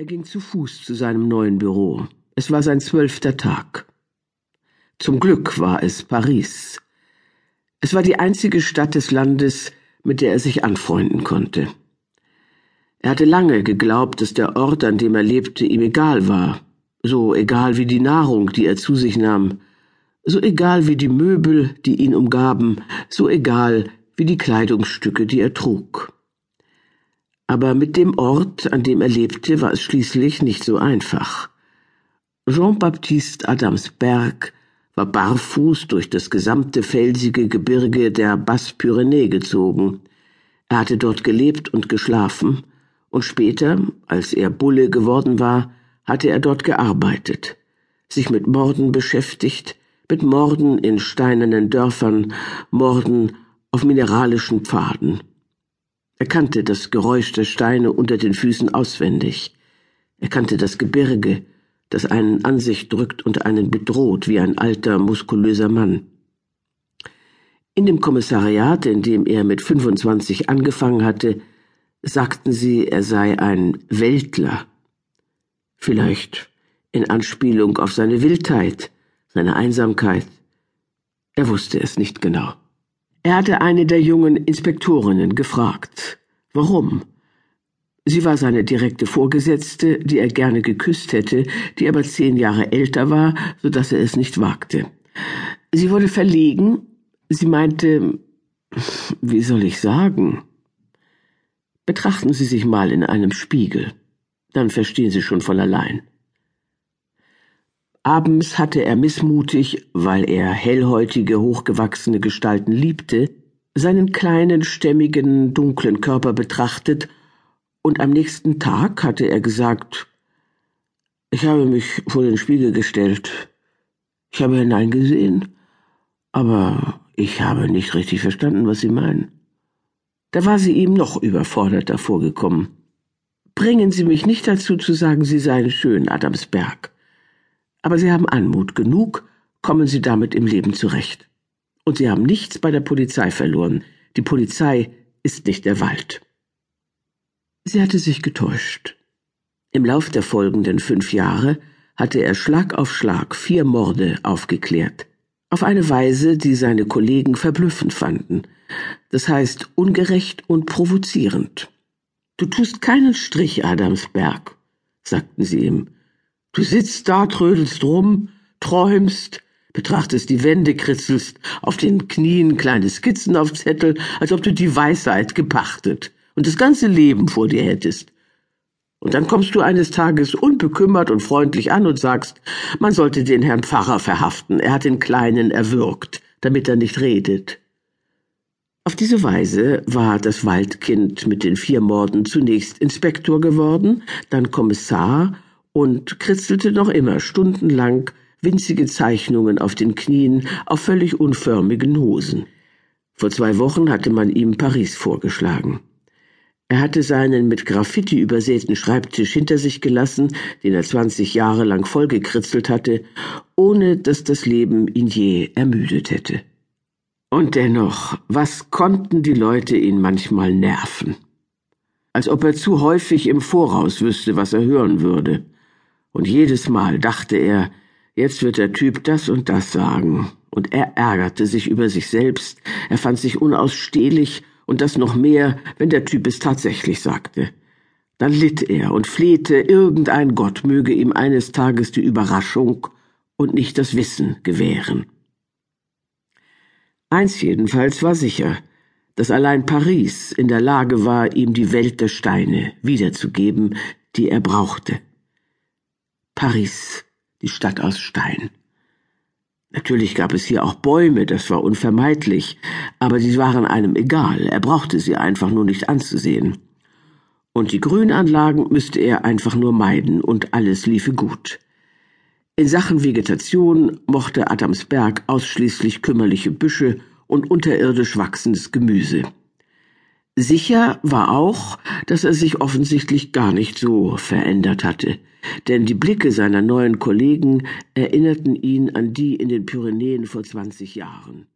Er ging zu Fuß zu seinem neuen Büro. Es war sein zwölfter Tag. Zum Glück war es Paris. Es war die einzige Stadt des Landes, mit der er sich anfreunden konnte. Er hatte lange geglaubt, dass der Ort, an dem er lebte, ihm egal war, so egal wie die Nahrung, die er zu sich nahm, so egal wie die Möbel, die ihn umgaben, so egal wie die Kleidungsstücke, die er trug. Aber mit dem Ort, an dem er lebte, war es schließlich nicht so einfach. Jean-Baptiste Adamsberg war barfuß durch das gesamte felsige Gebirge der Basse-Pyrénées gezogen. Er hatte dort gelebt und geschlafen, und später, als er Bulle geworden war, hatte er dort gearbeitet, sich mit Morden beschäftigt, mit Morden in steinernen Dörfern, Morden auf mineralischen Pfaden. Er kannte das Geräusch der Steine unter den Füßen auswendig. Er kannte das Gebirge, das einen an sich drückt und einen bedroht wie ein alter, muskulöser Mann. In dem Kommissariat, in dem er mit 25 angefangen hatte, sagten sie, er sei ein Weltler. Vielleicht in Anspielung auf seine Wildheit, seine Einsamkeit. Er wusste es nicht genau. Er hatte eine der jungen Inspektorinnen gefragt. Warum? Sie war seine direkte Vorgesetzte, die er gerne geküsst hätte, die aber zehn Jahre älter war, so dass er es nicht wagte. Sie wurde verlegen. Sie meinte, wie soll ich sagen? Betrachten Sie sich mal in einem Spiegel. Dann verstehen Sie schon von allein. Abends hatte er missmutig, weil er hellhäutige, hochgewachsene Gestalten liebte, seinen kleinen, stämmigen, dunklen Körper betrachtet, und am nächsten Tag hatte er gesagt Ich habe mich vor den Spiegel gestellt. Ich habe hineingesehen, aber ich habe nicht richtig verstanden, was Sie meinen. Da war sie ihm noch überforderter vorgekommen. Bringen Sie mich nicht dazu zu sagen, Sie seien schön, Adamsberg. Aber Sie haben Anmut genug, kommen Sie damit im Leben zurecht. Und Sie haben nichts bei der Polizei verloren. Die Polizei ist nicht der Wald. Sie hatte sich getäuscht. Im Lauf der folgenden fünf Jahre hatte er Schlag auf Schlag vier Morde aufgeklärt. Auf eine Weise, die seine Kollegen verblüffend fanden. Das heißt ungerecht und provozierend. Du tust keinen Strich, Adamsberg, sagten sie ihm. Du sitzt da, trödelst rum, träumst, betrachtest die Wände, kritzelst auf den Knien kleine Skizzen auf Zettel, als ob du die Weisheit gepachtet und das ganze Leben vor dir hättest. Und dann kommst du eines Tages unbekümmert und freundlich an und sagst, man sollte den Herrn Pfarrer verhaften, er hat den Kleinen erwürgt, damit er nicht redet. Auf diese Weise war das Waldkind mit den vier Morden zunächst Inspektor geworden, dann Kommissar und kritzelte noch immer stundenlang winzige Zeichnungen auf den Knien auf völlig unförmigen Hosen. Vor zwei Wochen hatte man ihm Paris vorgeschlagen. Er hatte seinen mit Graffiti übersäten Schreibtisch hinter sich gelassen, den er zwanzig Jahre lang vollgekritzelt hatte, ohne dass das Leben ihn je ermüdet hätte. Und dennoch, was konnten die Leute ihn manchmal nerven? Als ob er zu häufig im Voraus wüsste, was er hören würde. Und jedes Mal dachte er, jetzt wird der Typ das und das sagen. Und er ärgerte sich über sich selbst, er fand sich unausstehlich, und das noch mehr, wenn der Typ es tatsächlich sagte. Dann litt er und flehte, irgendein Gott möge ihm eines Tages die Überraschung und nicht das Wissen gewähren. Eins jedenfalls war sicher, dass allein Paris in der Lage war, ihm die Welt der Steine wiederzugeben, die er brauchte. Paris, die Stadt aus Stein. Natürlich gab es hier auch Bäume, das war unvermeidlich, aber sie waren einem egal, er brauchte sie einfach nur nicht anzusehen. Und die Grünanlagen müsste er einfach nur meiden, und alles liefe gut. In Sachen Vegetation mochte Adamsberg ausschließlich kümmerliche Büsche und unterirdisch wachsendes Gemüse. Sicher war auch, dass er sich offensichtlich gar nicht so verändert hatte, denn die Blicke seiner neuen Kollegen erinnerten ihn an die in den Pyrenäen vor zwanzig Jahren.